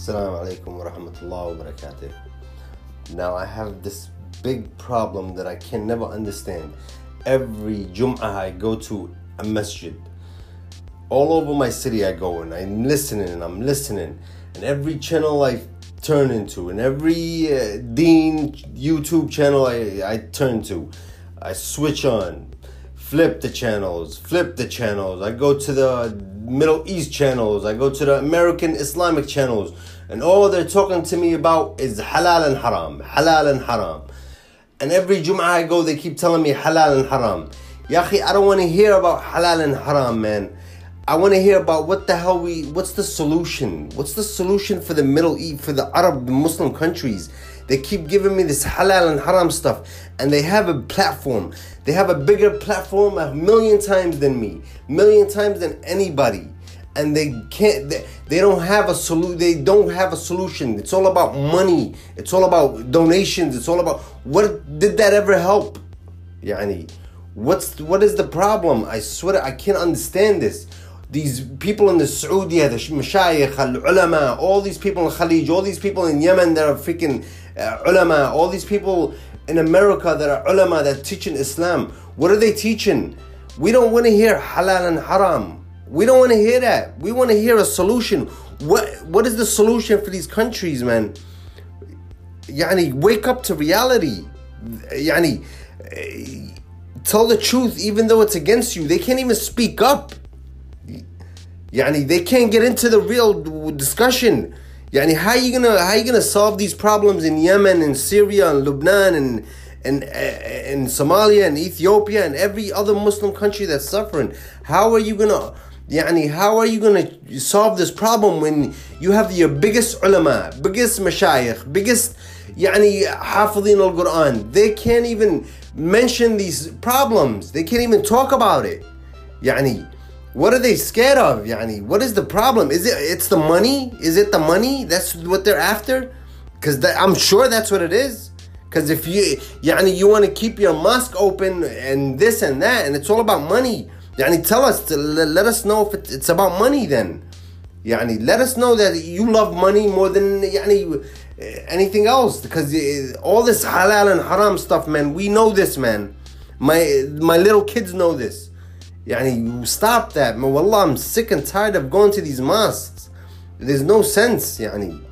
Assalamu alaikum wa rahmatullahi wa barakatuh. Now I have this big problem that I can never understand. Every Jum'ah I go to a masjid. All over my city I go and I'm listening and I'm listening. And every channel I turn into and every uh, Deen YouTube channel I, I turn to, I switch on, flip the channels, flip the channels. I go to the Middle East channels, I go to the American Islamic channels, and all they're talking to me about is halal and haram, halal and haram. And every Jum'ah I go, they keep telling me halal and haram. Yahi, I don't want to hear about halal and haram, man. I want to hear about what the hell we, what's the solution? What's the solution for the Middle East, for the Arab Muslim countries? They keep giving me this halal and haram stuff, and they have a platform. They have a bigger platform a million times than me, million times than anybody, and they can't. They, they don't have a solution. They don't have a solution. It's all about money. It's all about donations. It's all about what did that ever help? Yani, what's what is the problem? I swear I can't understand this these people in the Saudi, the mashayikh, al ulama, all these people in Khalij, all these people in Yemen that are freaking uh, ulama, all these people in America that are ulama that teaching Islam. What are they teaching? We don't want to hear halal and haram. We don't want to hear that. We want to hear a solution. What what is the solution for these countries, man? Yani, wake up to reality. Yani, tell the truth even though it's against you. They can't even speak up. Yani, they can't get into the real discussion. Yani, how you gonna how you gonna solve these problems in Yemen and Syria and Lebanon and and and Somalia and Ethiopia and every other Muslim country that's suffering? How are you gonna Yani, how are you gonna solve this problem when you have your biggest ulama, biggest mashayikh, biggest yani hafidin al-Quran? They can't even mention these problems. They can't even talk about it. Yani, what are they scared of? Yani, what is the problem? Is it it's the money? Is it the money? That's what they're after? Because I'm sure that's what it is. Because if you yani you want to keep your mosque open and this and that, and it's all about money. Yani tell us, to, let us know if it's about money then. Yani let us know that you love money more than yani anything else. Because all this halal and haram stuff, man, we know this, man. My my little kids know this. You stop that. Wallah, I'm sick and tired of going to these mosques. There's no sense, yani.